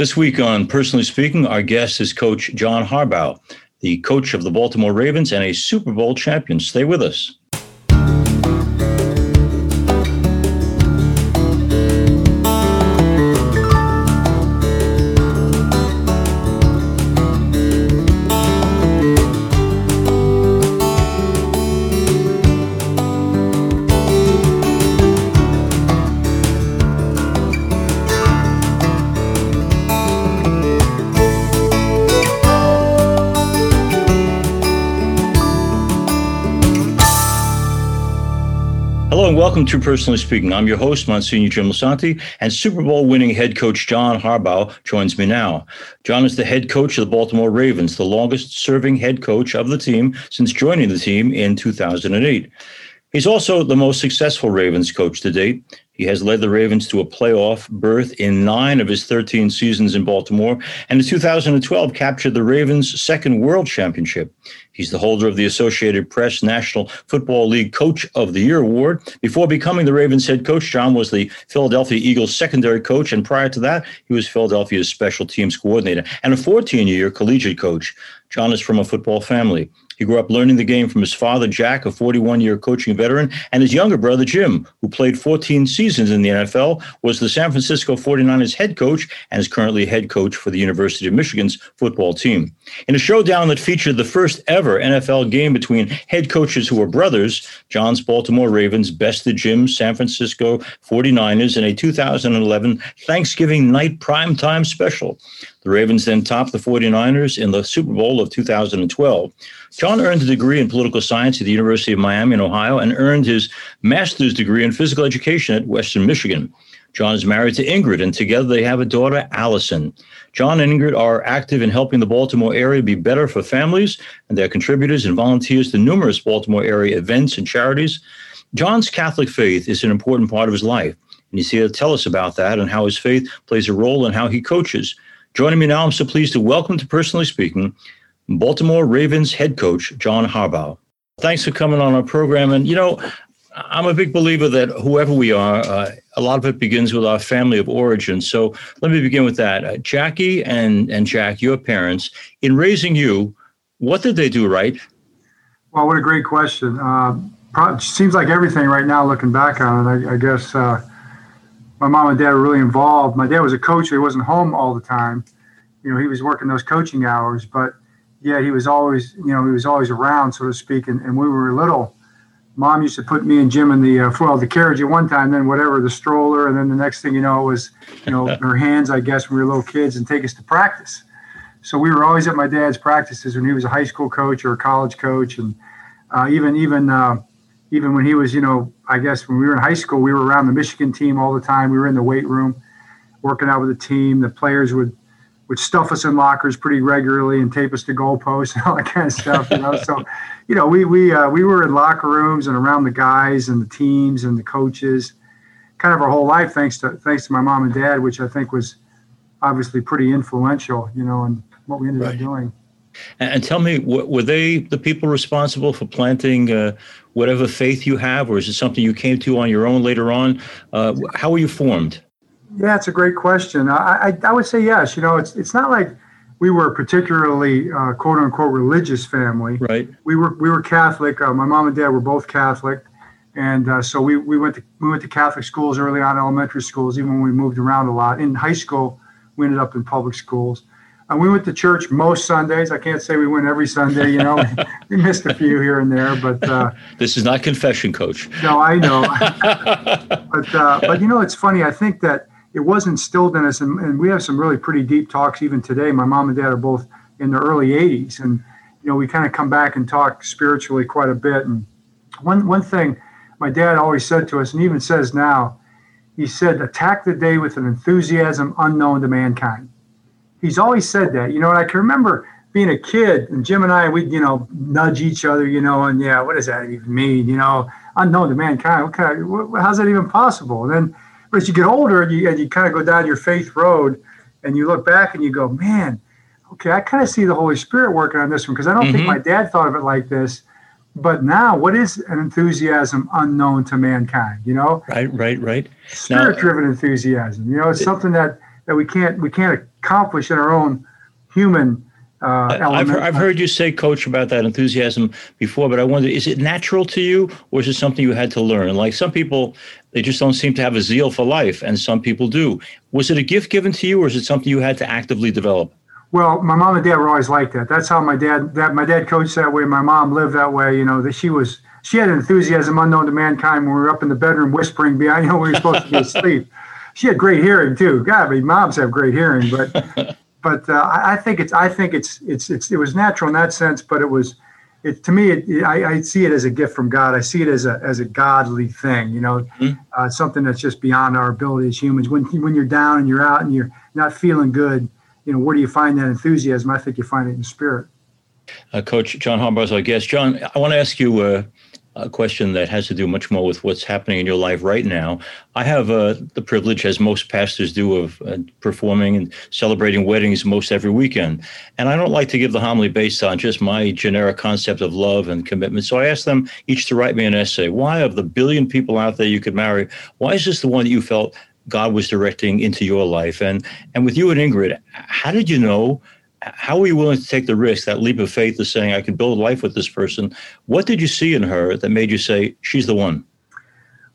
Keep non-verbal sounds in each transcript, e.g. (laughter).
This week on Personally Speaking, our guest is Coach John Harbaugh, the coach of the Baltimore Ravens and a Super Bowl champion. Stay with us. Welcome to Personally Speaking. I'm your host, Monsignor Jim Lisante, and Super Bowl winning head coach John Harbaugh joins me now. John is the head coach of the Baltimore Ravens, the longest serving head coach of the team since joining the team in 2008. He's also the most successful Ravens coach to date. He has led the Ravens to a playoff berth in nine of his 13 seasons in Baltimore, and in 2012 captured the Ravens' second world championship. He's the holder of the Associated Press National Football League Coach of the Year award. Before becoming the Ravens head coach, John was the Philadelphia Eagles secondary coach, and prior to that, he was Philadelphia's special teams coordinator and a 14 year collegiate coach. John is from a football family. He grew up learning the game from his father, Jack, a 41 year coaching veteran, and his younger brother, Jim, who played 14 seasons in the NFL, was the San Francisco 49ers head coach, and is currently head coach for the University of Michigan's football team. In a showdown that featured the first ever NFL game between head coaches who were brothers, John's Baltimore Ravens bested Jim's San Francisco 49ers in a 2011 Thanksgiving night primetime special. The Ravens then topped the 49ers in the Super Bowl of 2012. John earned a degree in political science at the University of Miami in Ohio and earned his master's degree in physical education at Western Michigan. John is married to Ingrid, and together they have a daughter, Allison. John and Ingrid are active in helping the Baltimore area be better for families, and they're contributors and volunteers to numerous Baltimore area events and charities. John's Catholic faith is an important part of his life, and he's here to tell us about that and how his faith plays a role in how he coaches. Joining me now, I'm so pleased to welcome to Personally Speaking, Baltimore Ravens head coach, John Harbaugh. Thanks for coming on our program. And, you know, I'm a big believer that whoever we are, uh, a lot of it begins with our family of origin. So let me begin with that. Uh, Jackie and, and Jack, your parents, in raising you, what did they do right? Well, what a great question. Uh, seems like everything right now, looking back on it, I, I guess uh, my mom and dad were really involved. My dad was a coach; he wasn't home all the time. You know, he was working those coaching hours, but yeah, he was always, you know, he was always around, so to speak. And, and we were little. Mom used to put me and Jim in the uh, well, the carriage at one time, then whatever, the stroller, and then the next thing you know, it was, you know, (laughs) her hands, I guess, when we were little kids, and take us to practice. So we were always at my dad's practices when he was a high school coach or a college coach, and uh, even even uh, even when he was, you know, I guess when we were in high school, we were around the Michigan team all the time. We were in the weight room, working out with the team. The players would would stuff us in lockers pretty regularly and tape us to goalposts and all that kind of stuff. You know, so you know, we we uh, we were in locker rooms and around the guys and the teams and the coaches, kind of our whole life. Thanks to thanks to my mom and dad, which I think was obviously pretty influential. You know, and what we ended right. up doing. And tell me, were they the people responsible for planting uh, whatever faith you have, or is it something you came to on your own later on? Uh, how were you formed? Yeah, it's a great question. I, I, I, would say yes. You know, it's it's not like we were a particularly uh, quote unquote religious family. Right. We were we were Catholic. Uh, my mom and dad were both Catholic, and uh, so we, we went to we went to Catholic schools early on, elementary schools. Even when we moved around a lot in high school, we ended up in public schools. Uh, we went to church most Sundays. I can't say we went every Sunday. You know, (laughs) we missed a few here and there, but uh, this is not confession, Coach. No, I know. (laughs) but uh, but you know, it's funny. I think that it was instilled in us, and, and, we have some really pretty deep talks even today. My mom and dad are both in the early '80s, and you know, we kind of come back and talk spiritually quite a bit. And one one thing my dad always said to us, and even says now, he said, "Attack the day with an enthusiasm unknown to mankind." He's always said that, you know, and I can remember being a kid and Jim and I, we'd, you know, nudge each other, you know, and yeah, what does that even mean? You know, unknown to mankind. What kind of, how's that even possible? And then as you get older and you, and you kind of go down your faith road and you look back and you go, man, okay, I kind of see the Holy Spirit working on this one because I don't mm-hmm. think my dad thought of it like this. But now, what is an enthusiasm unknown to mankind? You know, right, right, right. Spirit-driven enthusiasm. You know, it's something that that we can't we can't accomplish in our own human uh, I've, I've heard you say, Coach, about that enthusiasm before, but I wonder, is it natural to you or is it something you had to learn? Like some people, they just don't seem to have a zeal for life, and some people do. Was it a gift given to you or is it something you had to actively develop? Well, my mom and dad were always like that. That's how my dad, that my dad coached that way. My mom lived that way. You know, that she was, she had an enthusiasm unknown to mankind when we were up in the bedroom whispering behind, (laughs) you know, we were supposed to be asleep. She had great hearing too. God, I mean, moms have great hearing, but (laughs) but uh, I, think it's I think it's, it's it's it was natural in that sense, but it was it to me it, I, I, see it as a gift from God. I see it as a as a godly thing, you know, mm-hmm. uh, something that's just beyond our ability as humans. When when you're down and you're out and you're not feeling good, you know, where do you find that enthusiasm? I think you find it in spirit. Uh, Coach John Harbaugh is our guest. John, I want to ask you uh, a question that has to do much more with what's happening in your life right now. I have uh, the privilege, as most pastors do, of uh, performing and celebrating weddings most every weekend. And I don't like to give the homily based on just my generic concept of love and commitment. So I asked them each to write me an essay. Why, of the billion people out there you could marry, why is this the one that you felt God was directing into your life? And and with you and Ingrid, how did you know? How were you willing to take the risk, that leap of faith of saying, I could build a life with this person? What did you see in her that made you say, she's the one?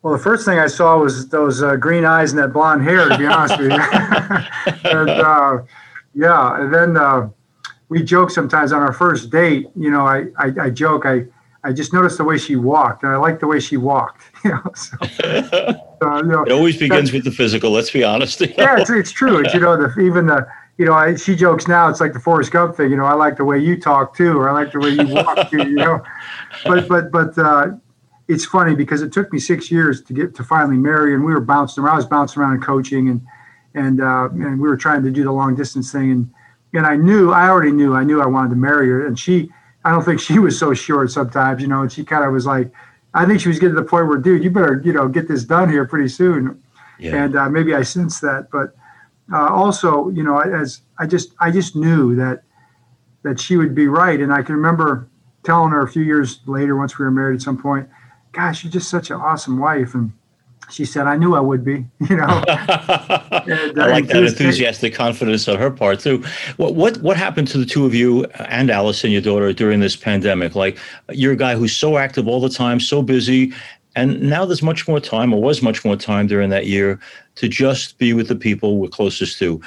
Well, the first thing I saw was those uh, green eyes and that blonde hair, to be honest with you. (laughs) and, uh, yeah, and then uh, we joke sometimes on our first date. You know, I, I, I, joke, I, I just noticed the way she walked, and I liked the way she walked. (laughs) You know, (laughs) so, you know, it always begins with the physical. Let's be honest. yeah, it's, it's true. It's, you know, the, even the you know, I, she jokes now. It's like the Forrest Gump thing. You know, I like the way you talk too, or I like the way you walk too. You know, (laughs) but but but uh, it's funny because it took me six years to get to finally marry, and we were bouncing around. I was bouncing around and coaching, and and uh, and we were trying to do the long distance thing, and and I knew, I already knew, I knew I wanted to marry her, and she, I don't think she (laughs) was so sure sometimes, you know, and she kind of was like, I think she was getting to the point where, dude, you better, you know, get this done here pretty soon, yeah. and uh, maybe I sensed that, but uh, also, you know, as I just I just knew that that she would be right, and I can remember telling her a few years later, once we were married, at some point, "Gosh, you're just such an awesome wife," and she said, "I knew I would be." (laughs) You know, and, (laughs) uh, I like that enthusiastic confidence on her part too. What what what happened to the two of you and Allison, your daughter, during this pandemic? Like, you're a guy who's so active all the time, so busy, and now there's much more time, or was much more time during that year, to just be with the people we're closest to.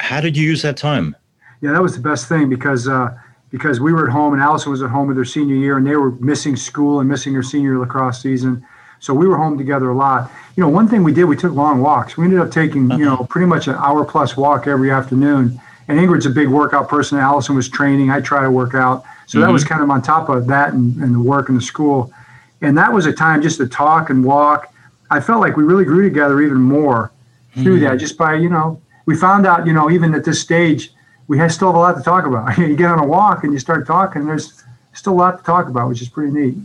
How did you use that time? Yeah, that was the best thing because uh, because we were at home and Allison was at home with her senior year, and they were missing school and missing her senior lacrosse season. So we were home together a lot. You know, one thing we did, we took long walks. We ended up taking, you know, pretty much an hour plus walk every afternoon. And Ingrid's a big workout person. Allison was training. I try to work out. So mm-hmm. that was kind of on top of that and, and the work and the school. And that was a time just to talk and walk. I felt like we really grew together even more mm-hmm. through that, just by, you know, we found out, you know, even at this stage, we still have a lot to talk about. (laughs) you get on a walk and you start talking, there's still a lot to talk about, which is pretty neat.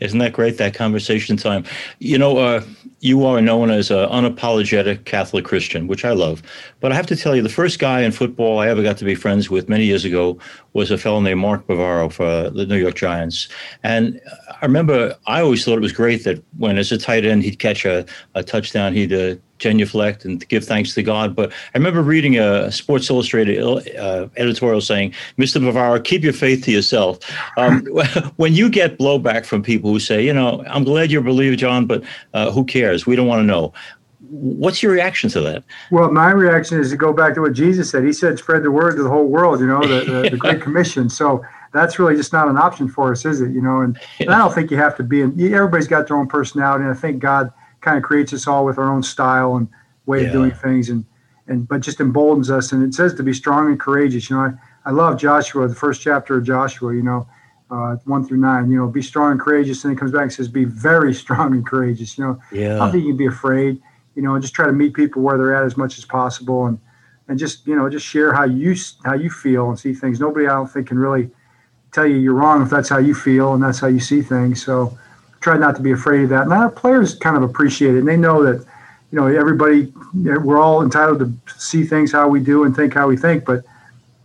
Isn't that great, that conversation time? You know, uh, you are known as an unapologetic Catholic Christian, which I love. But I have to tell you, the first guy in football I ever got to be friends with many years ago was a fellow named Mark Bavaro for the New York Giants. And I remember I always thought it was great that when, as a tight end, he'd catch a, a touchdown, he'd uh, genuflect and give thanks to God. But I remember reading a Sports Illustrated uh, editorial saying, Mr. Bavaro, keep your faith to yourself. Um, (laughs) when you get blowback from people who say, you know, I'm glad you're a believer, John, but uh, who cares? We don't want to know. What's your reaction to that? Well, my reaction is to go back to what Jesus said. He said, spread the word to the whole world, you know, the, the, the Great (laughs) Commission. So that's really just not an option for us, is it? You know, and, and I don't think you have to be, and everybody's got their own personality. And I think God kind of creates us all with our own style and way yeah. of doing things and and but just emboldens us. And it says to be strong and courageous. You know i, I love joshua the first chapter of joshua you know uh, one through nine you know be strong and courageous. And it comes back and says be very (laughs) strong and courageous. You know yeah. i don't think you can be afraid you know and just try to meet people where they're at as much as possible and and just you know just share how you how you feel and see things. Nobody i don't think can really tell you you're wrong if that's how you feel and that's how you see things. So try not to be afraid of that. And our players kind of appreciate it, and they know that you know everybody we're all entitled to see things how we do and think how we think, but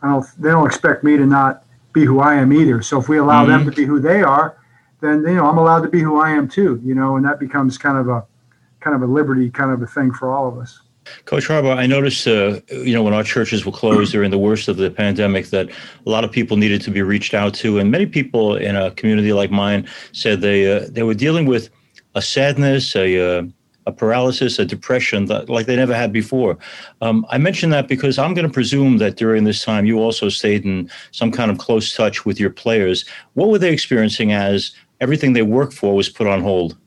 I don't, they don't expect me to not be who I am either. So if we allow mm-hmm. them to be who they are, then you know I'm allowed to be who I am too. You know, and that becomes kind of a kind of a liberty kind of a thing for all of us. Coach Harbaugh, I noticed, uh, you know, when our churches were closed during the worst of the pandemic, that a lot of people needed to be reached out to, and many people in a community like mine said they uh, they were dealing with a sadness, a uh, a paralysis, a depression that like they never had before. Um, I mention that because I'm going to presume that during this time you also stayed in some kind of close touch with your players. What were they experiencing as everything they worked for was put on hold?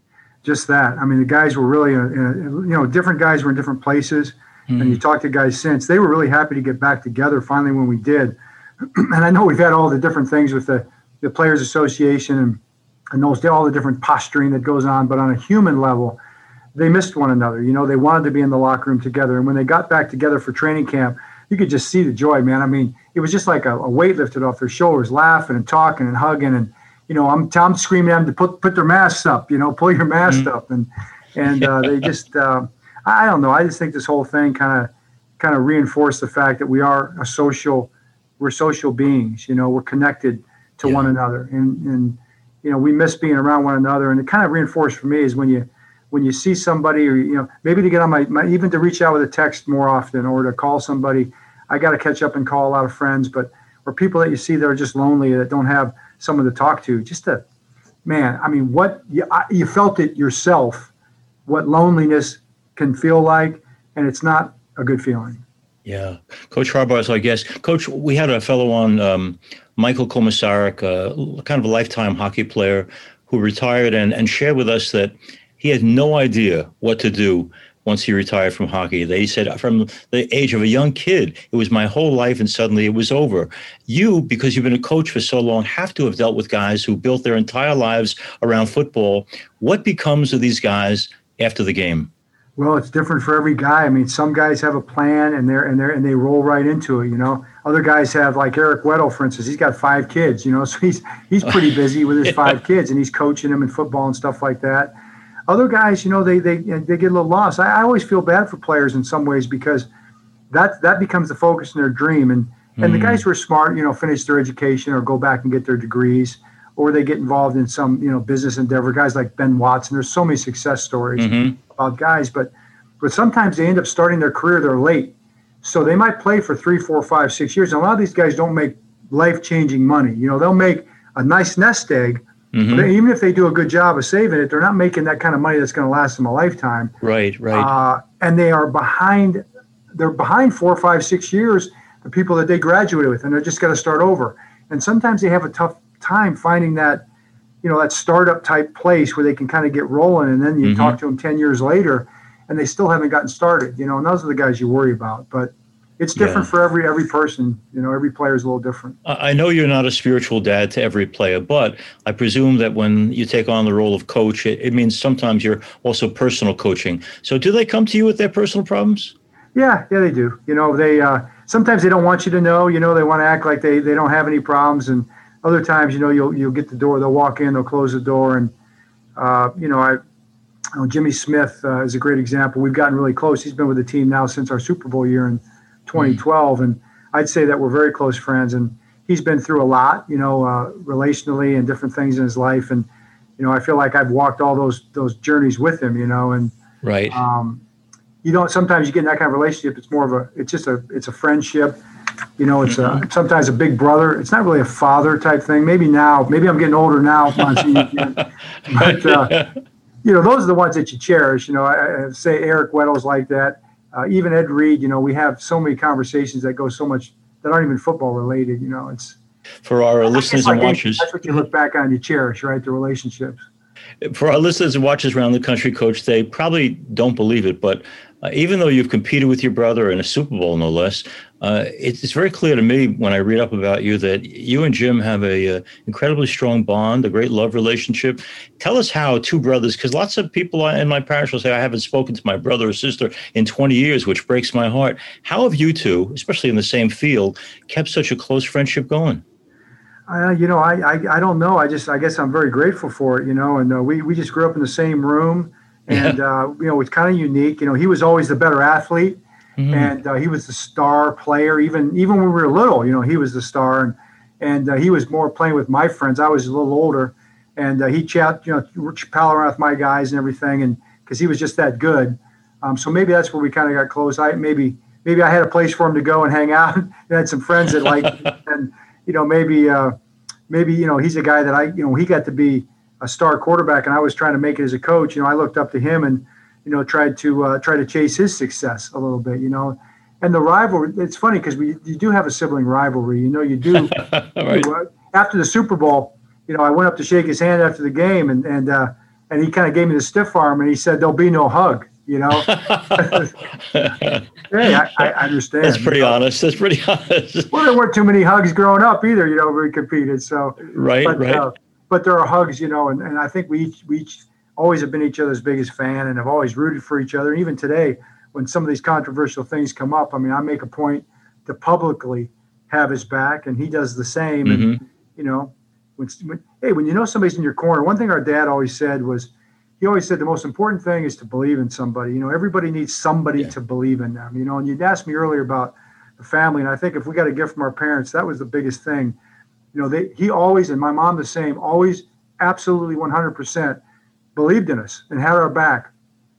Just that. I mean, the guys were really, uh, uh, you know, different guys were in different places. Mm-hmm. And you talk to guys since, they were really happy to get back together finally when we did. (clears throat) and I know we've had all the different things with the, the Players Association and, and those, all the different posturing that goes on. But on a human level, they missed one another. You know, they wanted to be in the locker room together. And when they got back together for training camp, you could just see the joy, man. I mean, it was just like a, a weight lifted off their shoulders, laughing and talking and hugging and you know, I'm I'm screaming at them to put put their masks up. You know, pull your mask mm-hmm. up, and and uh, they just (laughs) uh, I don't know. I just think this whole thing kind of kind of reinforced the fact that we are a social we're social beings. You know, we're connected to yeah. one another, and and you know we miss being around one another. And it kind of reinforced for me is when you when you see somebody, or you know, maybe to get on my, my even to reach out with a text more often or to call somebody. I got to catch up and call a lot of friends, but or people that you see that are just lonely that don't have someone to talk to. Just a man. I mean, what you, you felt it yourself. What loneliness can feel like, and it's not a good feeling. Yeah, Coach Harbaugh is our guest. Coach, we had a fellow on, um, Michael Komisarek, uh, kind of a lifetime hockey player who retired and, and shared with us that he had no idea what to do once he retired from hockey. They said from the age of a young kid, it was my whole life and suddenly it was over. You, because you've been a coach for so long, have to have dealt with guys who built their entire lives around football. What becomes of these guys after the game? Well, it's different for every guy. I mean, some guys have a plan and they're and they and they roll right into it. You know, other guys have like Eric Weddle, for instance. He's got five kids. You know, (laughs) so he's he's pretty busy with his (laughs) five kids and he's coaching them in football and stuff like that. Other guys, you know, they they they get a little lost. I, I always feel bad for players in some ways because that that becomes the focus in their dream. And and the hmm. guys who are smart, you know, finish their education or go back and get their degrees, or they get involved in some you know business endeavor. Guys like Ben Watson. There's so many success stories mm-hmm. about guys, but but sometimes they end up starting their career they're late, so they might play for three, four, five, six years. And a lot of these guys don't make life changing money. You know, they'll make a nice nest egg, Mm-hmm. But even if they do a good job of saving it, they're not making that kind of money that's going to last them a lifetime. Right, right. Uh, and they are behind. They're behind four, five, six years. The people that they graduated with, and they're just got to start over. And sometimes they have a tough time finding that, you know, that startup type place where they can kind of get rolling. And then you mm-hmm. talk to them ten years later, and they still haven't gotten started. You know, and those are the guys you worry about. But it's different yeah. for every every person. You know, every player is a little different. I know you're not a spiritual dad to every player, but I presume that when you take on the role of coach, it, it means sometimes you're also personal coaching. So, do they come to you with their personal problems? Yeah, yeah, they do. You know, they uh, sometimes they don't want you to know. You know, they want to act like they, they don't have any problems, and other times, you know, you'll you'll get the door. They'll walk in, they'll close the door, and uh, you know, I. You know, Jimmy Smith uh, is a great example. We've gotten really close. He's been with the team now since our Super Bowl year, and 2012, and I'd say that we're very close friends. And he's been through a lot, you know, uh, relationally and different things in his life. And you know, I feel like I've walked all those those journeys with him, you know. And right, um, you know, sometimes you get in that kind of relationship. It's more of a, it's just a, it's a friendship. You know, it's mm-hmm. a sometimes a big brother. It's not really a father type thing. Maybe now, maybe I'm getting older now, but uh, (laughs) you know, those are the ones that you cherish. You know, I, I say Eric Weddle's like that uh, even Ed Reed, you know, we have so many conversations that go so much that aren't even football related. You know, it's for our listeners and watchers. That's what you look back on, you cherish, right? The relationships. For our listeners and watchers around the country, Coach, they probably don't believe it, but uh, even though you've competed with your brother in a Super Bowl, no less, uh, it's, it's, very clear to me when I read up about you that you and Jim have a, uh, incredibly strong bond, a great love relationship. Tell us how two brothers, because lots of people in my parish will say I haven't spoken to my brother or sister in 20 years, which breaks my heart. How have you two, especially in the same field, kept such a close friendship going? Uh, you know, I, I, I don't know. I just I guess I'm very grateful for it. You know, and uh, we we just grew up in the same room and yeah. uh, you know it's kind of unique. You know, he was always the better athlete, mm-hmm. and uh, he was the star player. Even even when we were little, you know, he was the star, and and uh, he was more playing with my friends. I was a little older, and uh, he chat, you know, pal around with my guys and everything, and because he was just that good. Um, so maybe that's where we kind of got close. I maybe maybe I had a place for him to go and hang out. (laughs) and had some friends that like, (laughs) and you know maybe uh, maybe you know he's a guy that I you know he got to be a star quarterback, and I was trying to make it as a coach. You know, I looked up to him and you know tried to uh, try to chase his success a little bit. You know, and the rivalry. It's funny because we you do have a sibling rivalry. You know, you do. (laughs) right. you, uh, after the Super Bowl, you know, I went up to shake his hand after the game, and and uh, and he kind of gave me the stiff arm, and he said, "There'll be no hug." You know. (laughs) hey, I, I, understand. That's pretty you know? honest. That's pretty (laughs) honest. Well, there weren't too many hugs growing up either. You know, we competed. So right, but, right. Uh, but there are hugs, you know, and, and I think we each, we each always have been each other's biggest fan and have always rooted for each other. And even today, when some of these controversial things come up, I mean, I make a point to publicly have his back, and he does the same. Mm-hmm. And you know, when, when, hey, when you know somebody's in your corner, one thing our dad always said was, he always said the most important thing is to believe in somebody. You know, everybody needs somebody yeah. to believe in them. You know, and you'd asked me earlier about the family, and I think if we got a gift from our parents, that was the biggest thing. You know, they he always and my mom the same, always absolutely 100% believed in us and had our back.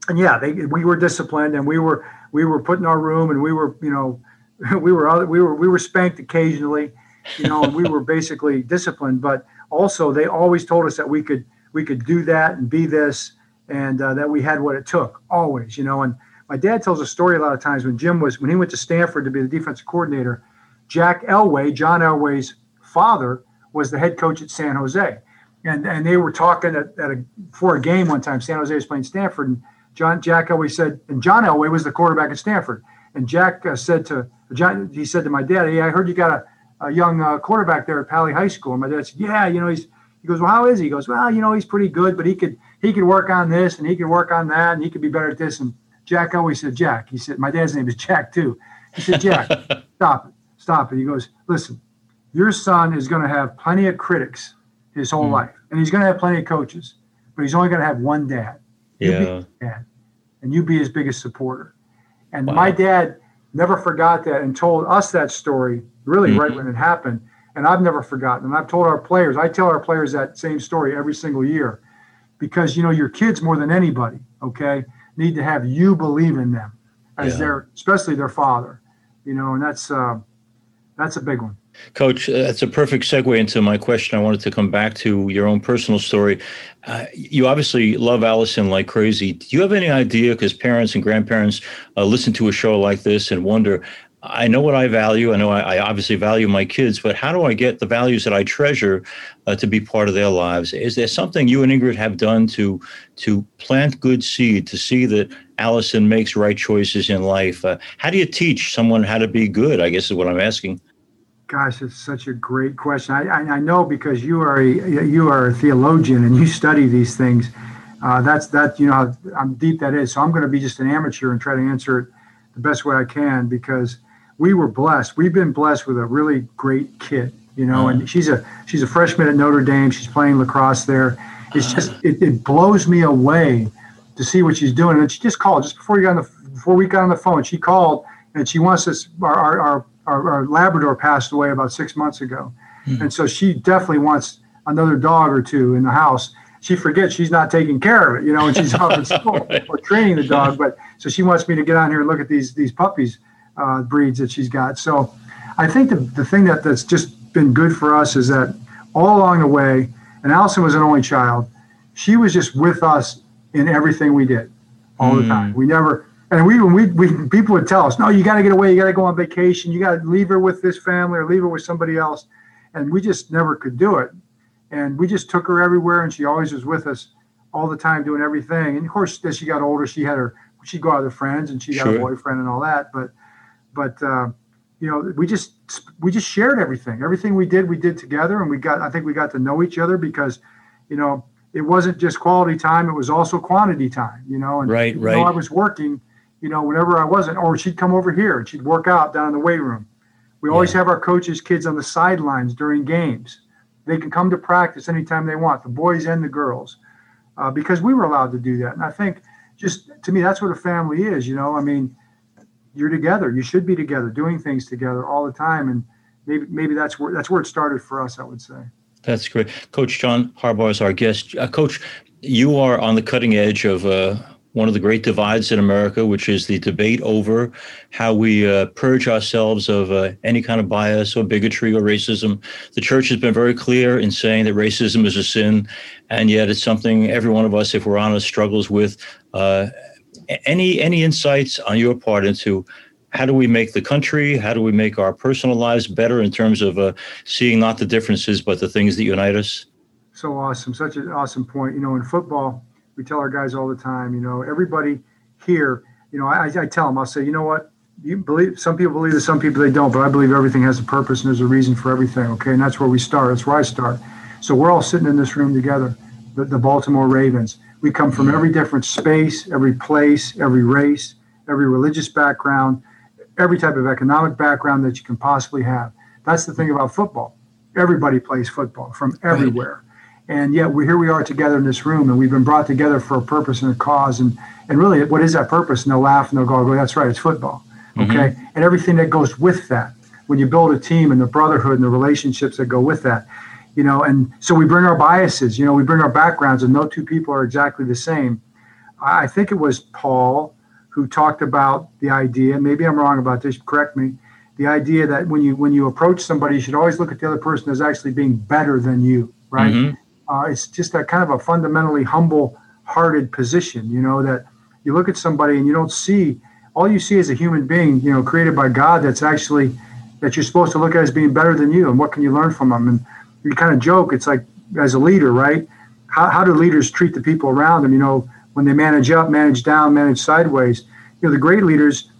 And yeah, they we were disciplined and we were we were put in our room and we were you know (laughs) we were we were we were spanked occasionally, you know, and we were basically disciplined. But also, they always told us that we could we could do that and be this, and uh, that we had what it took always, you know. And my dad tells a story a lot of times when Jim was when he went to Stanford to be the defensive coordinator. Jack Elway, John Elway's father, was the head coach at San Jose, and and they were talking at, at a for a game one time. San Jose was playing Stanford, and John Jack Elway said, and John Elway was the quarterback at Stanford, and Jack uh, said to John, he said to my dad, "Hey, I heard you got a, a young uh, quarterback there at Paly High School." And my dad said, "Yeah, you know he's." He goes, "Well, how is he?" He goes, "Well, you know he's pretty good, but he could he could work on this and he could work on that and he could be better at this." And Jack always said, "Jack," he said, "My dad's name is Jack too." He said, "Jack, (laughs) stop it, stop it." He goes, "Listen, your son is going to have plenty of critics his whole mm. life, and he's going to have plenty of coaches, but he's only going to have one dad. Yeah. dad, and you be his biggest supporter." And wow. my dad never forgot that and told us that story really mm-hmm. right when it happened. And I've never forgotten. And I've told our players, I tell our players that same story every single year because, you know, your kids more than anybody, okay, need to have you believe in them as yeah. their, especially their father, you know, and that's, uh, that's a big one. Coach, uh, that's a perfect segue into my question. I wanted to come back to your own personal story. Uh, you obviously love Allison like crazy. Do you have any idea? Because parents and grandparents uh, listen to a show like this and wonder, I know what I value. I know I, I, obviously value my kids, but how do I get the values that I treasure uh, to be part of their lives? Is there something you and Ingrid have done to to plant good seed to see that Allison makes right choices in life? Uh, how do you teach someone how to be good? I guess is what I'm asking. Gosh, it's such a great question. I, I, I know because you are a you are a theologian and you study these things. Uh, that's that you know how, deep that is. So I'm going to be just an amateur and try to answer it the best way I can because we were blessed. We've been blessed with a really great kid, you know. And she's a she's a freshman at Notre Dame. She's playing lacrosse there. It's just it, it blows me away to see what she's doing. And she just called just before you got on the before we got on the phone. She called and she wants us our our, our, our Labrador passed away about six months ago, mm-hmm. and so she definitely wants another dog or two in the house. She forgets she's not taking care of it, you know, and she's off in (laughs) school right. or training the dog. But so she wants me to get on here and look at these these puppies uh, breeds that she's got. So I think the, the thing that, that's just been good for us is that all along the way, and Allison was an only child, she was just with us in everything we did all mm. the time. We never, and we, when we, we, people would tell us, no, you got to get away, you got to go on vacation, you got to leave her with this family or leave her with somebody else. And we just never could do it. And we just took her everywhere, and she always was with us all the time doing everything. And of course, as she got older, she had her, she'd go out with her friends and she got sure. a boyfriend and all that. But but uh, you know, we just we just shared everything. Everything we did, we did together, and we got. I think we got to know each other because, you know, it wasn't just quality time; it was also quantity time. You know, and right, right. I was working. You know, whenever I wasn't, or she'd come over here and she'd work out down in the weight room. We always have our coaches' kids on the sidelines during games. They can come to practice anytime they want, the boys and the girls, uh, because we were allowed to do that. And I think, just to me, that's what a family is. You know, I mean, you're together. You should be together, doing things together all the time. And maybe maybe that's where that's where it started for us. I would say. That's great, Coach John Harbaugh is our guest. Uh, Coach, you are on the cutting edge of uh, one of the great divides in America, which is the debate over how we uh, purge ourselves of uh, any kind of bias or bigotry or racism. The church has been very clear in saying that racism is a sin, and yet it's something every one of us, if we're honest, struggles with. Uh, any any insights on your part into how do we make the country, how do we make our personal lives better in terms of uh, seeing not the differences but the things that unite us? So awesome, such an awesome point. You know, in football we tell our guys all the time, you know, everybody here, you know, I, I tell them, I'll say, you know what, you believe some people believe this, some people they don't, but I believe everything has a purpose and there's a reason for everything. Okay, and that's where we start. That's where I start. So we're all sitting in this room together, the, the Baltimore Ravens. We come from every different space, every place, every race, every religious background, every type of economic background that you can possibly have. That's the thing about football. Everybody plays football from everywhere. And yet we here we are together in this room and we've been brought together for a purpose and a cause. And and really what is that purpose? And they'll laugh and they'll go, that's right it's football mm-hmm. okay? And everything that goes with that. When you build a team and the brotherhood and the relationships that go with that you know and so we bring our biases you know we bring our backgrounds and no two people are exactly the same. I think it was paul who talked about the idea maybe i'm wrong about this correct me the idea that when you when you approach somebody you should always look at the other person as actually being better than you right? Mm-hmm uh, it's just a kind of a fundamentally humble hearted position, you know, that you look at somebody and you don't see, all you see is a human being, you know, created by God that's actually, that you're supposed to look at as being better than you. And what can you learn from them? And you kind of joke, it's like, as a leader, right? How, how do leaders treat the people around them? You know, when they manage up, manage down, manage sideways. You know, the great leaders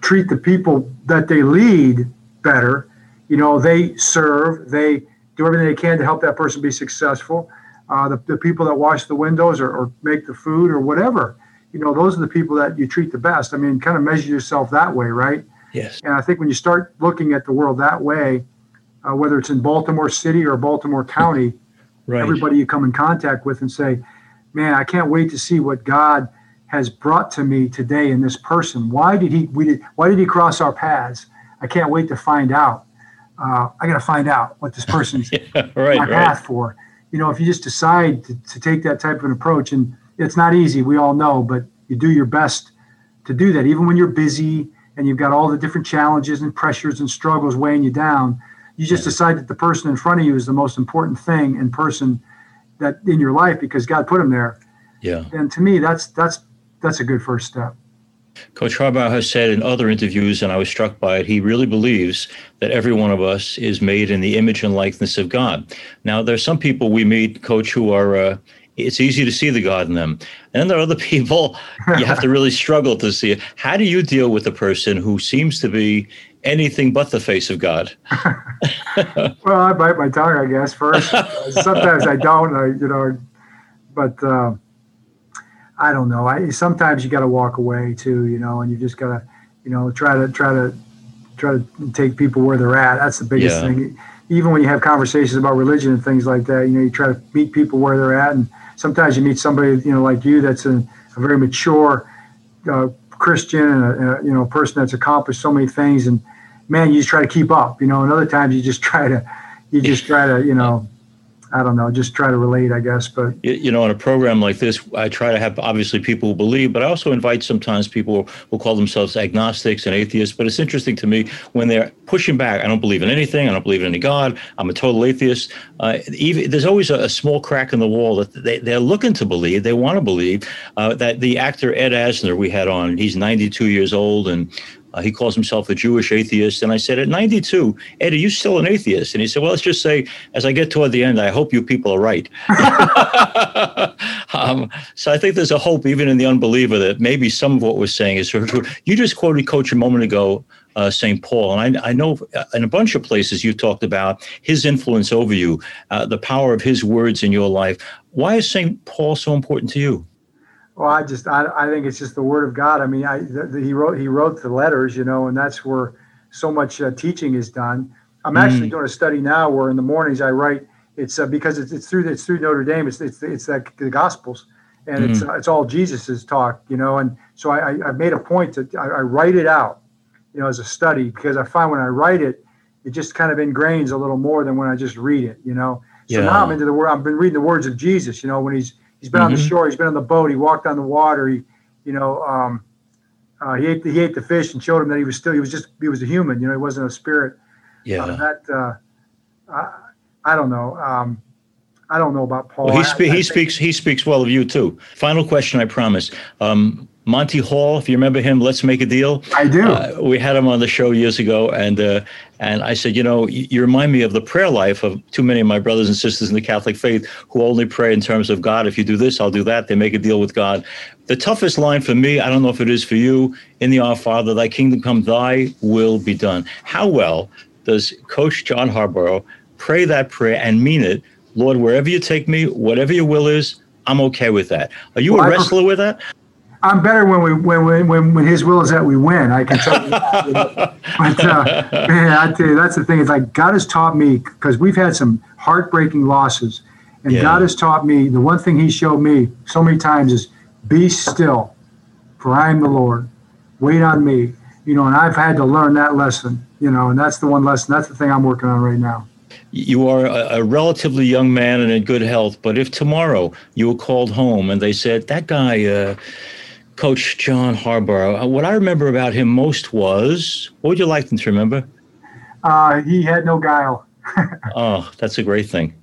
treat the people that they lead better. You know, they serve, they do everything they can to help that person be successful. Uh, the, the people that wash the windows or, or make the food or whatever, you know, those are the people that you treat the best. I mean, kind of measure yourself that way, right? Yes. And I think when you start looking at the world that way, uh, whether it's in Baltimore City or Baltimore County, (laughs) right. everybody you come in contact with and say, man, I can't wait to see what God has brought to me today in this person. Why did he we did why did he cross our paths? I can't wait to find out uh, I got to find out what this person's (laughs) yeah, right, my path right. for. You know, if you just decide to, to take that type of an approach, and it's not easy, we all know, but you do your best to do that, even when you're busy and you've got all the different challenges and pressures and struggles weighing you down. You just yeah. decide that the person in front of you is the most important thing in person that in your life because God put him there. Yeah. And to me, that's that's that's a good first step. Coach Harbaugh has said in other interviews, and I was struck by it, he really believes that every one of us is made in the image and likeness of God. Now, there's some people we meet, Coach, who are, uh, it's easy to see the God in them. And then there are other (laughs) people you have to really struggle to see it. How do you deal with a person who seems to be anything but the face of God? (laughs) well, I bite my tongue, I guess, first. (laughs) Sometimes I don't, I, you know, but. Uh, I don't know. I sometimes you got to walk away too, you know, and you just got to, you know, try to try to try to take people where they're at. That's the biggest yeah. thing. Even when you have conversations about religion and things like that, you know, you try to meet people where they're at, and sometimes you meet somebody, you know, like you, that's a, a very mature uh, Christian and a, a, you know person that's accomplished so many things, and man, you just try to keep up, you know. And other times you just try to, you just try to, you know I don't know, just try to relate, I guess. But you know, in a program like this, I try to have obviously people who believe, but I also invite sometimes people who call themselves agnostics and atheists. But it's interesting to me when they're pushing back. I don't believe in anything. I don't believe in any God. I'm a total atheist. Uh, even there's always a, a, small crack in the wall that they, they're looking to believe. They want to believe uh, that the actor Ed Asner we had on. He's 92 years old and uh, he calls himself a Jewish atheist. And I said, at 92, Ed, are you still an atheist? And he said, well, let's just say, as I get toward the end, I hope you people are right. (laughs) um, so I think there's a hope, even in the unbeliever, that maybe some of what we're saying is true. You just quoted Coach a moment ago, uh, St. Paul. And I, I, know in a bunch of places you talked about his influence over you, uh, the power of his words in your life. Why is St. Paul so important to you? Well, I just I, I think it's just the word of God. I mean, I the, the, he wrote he wrote the letters, you know, and that's where so much uh, teaching is done. I'm actually mm. doing a study now where in the mornings I write. It's uh, because it's, it's through it's through Notre Dame. It's it's it's like the Gospels, and mm. it's uh, it's all Jesus's talk, you know. And so I, I, I made a point to I, I write it out, you know, as a study because I find when I write it, it just kind of ingrains a little more than when I just read it, you know. So yeah. now I'm into the word. I've been reading the words of Jesus, you know, when he's He's been mm-hmm. on the mm-hmm. shore. He's been on the boat. He walked on the water. He You know, um, uh, he ate the, he ate the fish and showed him that he was still he was just he was a human. You know, he wasn't a spirit. Yeah. Uh, that uh, I, I don't know. Um, I don't know about Paul. Well, he, spe- I, I he speaks he speaks well of you too. Final question, I promise. Um, Monty Hall, if you remember him, let's make a deal. I do. Uh, we had him on the show years ago, and uh, and I said, you know, you, you remind me of the prayer life of too many of my brothers and sisters in the Catholic faith who only pray in terms of God. If you do this, I'll do that. They make a deal with God. The toughest line for me, I don't know if it is for you, in the Our Father, Thy kingdom come, Thy will be done. How well does Coach John Harbaugh pray that prayer and mean it? Lord, wherever you take me, whatever your will is, I'm okay with that. Are you Well, a wrestler with that? I'm better when we when, when when when his will is that we win. I can tell you that. you (laughs) know. But uh, man, I tell you, that's the thing. It's like God has taught me because we've had some heartbreaking losses, and Yeah. God has taught me the one thing He showed me so many times is be still, for I am the Lord. Wait on me. You know, and I've had to learn that lesson. You know, and that's the one lesson. That's the thing I'm working on right now. You are a, a relatively young man and in good health, but if tomorrow you were called home and they said, that guy, uh, Coach John Harbaugh, uh, what I remember about him most was, what would you like them to remember? Uh, he had no guile. (laughs) Oh, that's a great thing.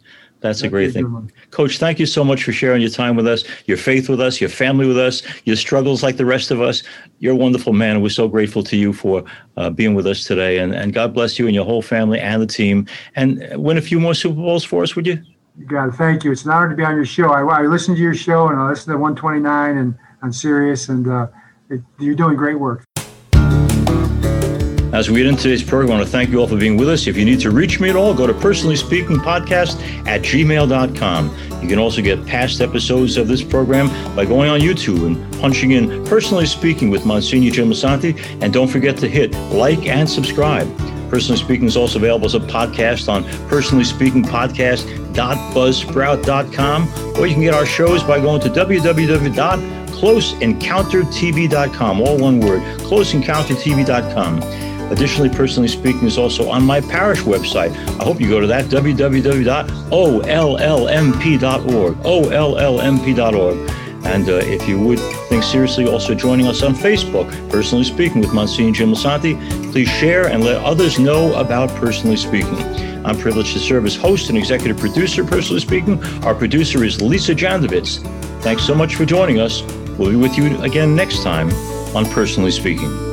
That's a great a thing. one. Coach, thank you so much for sharing your time with us, your faith with us, your family with us, your struggles like the rest of us. You're a wonderful man, and we're so grateful to you for uh, being with us today. And, and God bless you and your whole family and the team. And win a few more Super Bowls for us, would you? You got it. Thank you. It's an honor to be on your show. I, I listen to your show and I listen to 129 and on Sirius, and uh, it, you're doing great work. As we get into today's program, I want to thank you all for being with us. If you need to reach me at all, go to personally speaking podcast at gmail.com. You can also get past episodes of this program by going on YouTube and punching in personally speaking with Monsignor Jim Lisante. And don't forget to hit like and subscribe. Personally Speaking is also available as a podcast on personally speaking podcast.buzzsprout.com, or you can get our shows by going to www.closeencountertv.com, all one word, closeencountertv.com. Additionally, Personally Speaking is also on my parish website. I hope you go to that, www.ollmp.org, ollmp.org. And uh, if you would think seriously also joining us on Facebook, Personally Speaking with Monsignor Jim Lisante, please share and let others know about Personally Speaking. I'm privileged to serve as host and executive producer, Personally Speaking. Our producer is Lisa Jandovitz. Thanks so much for joining us. We'll be with you again next time on Personally Speaking.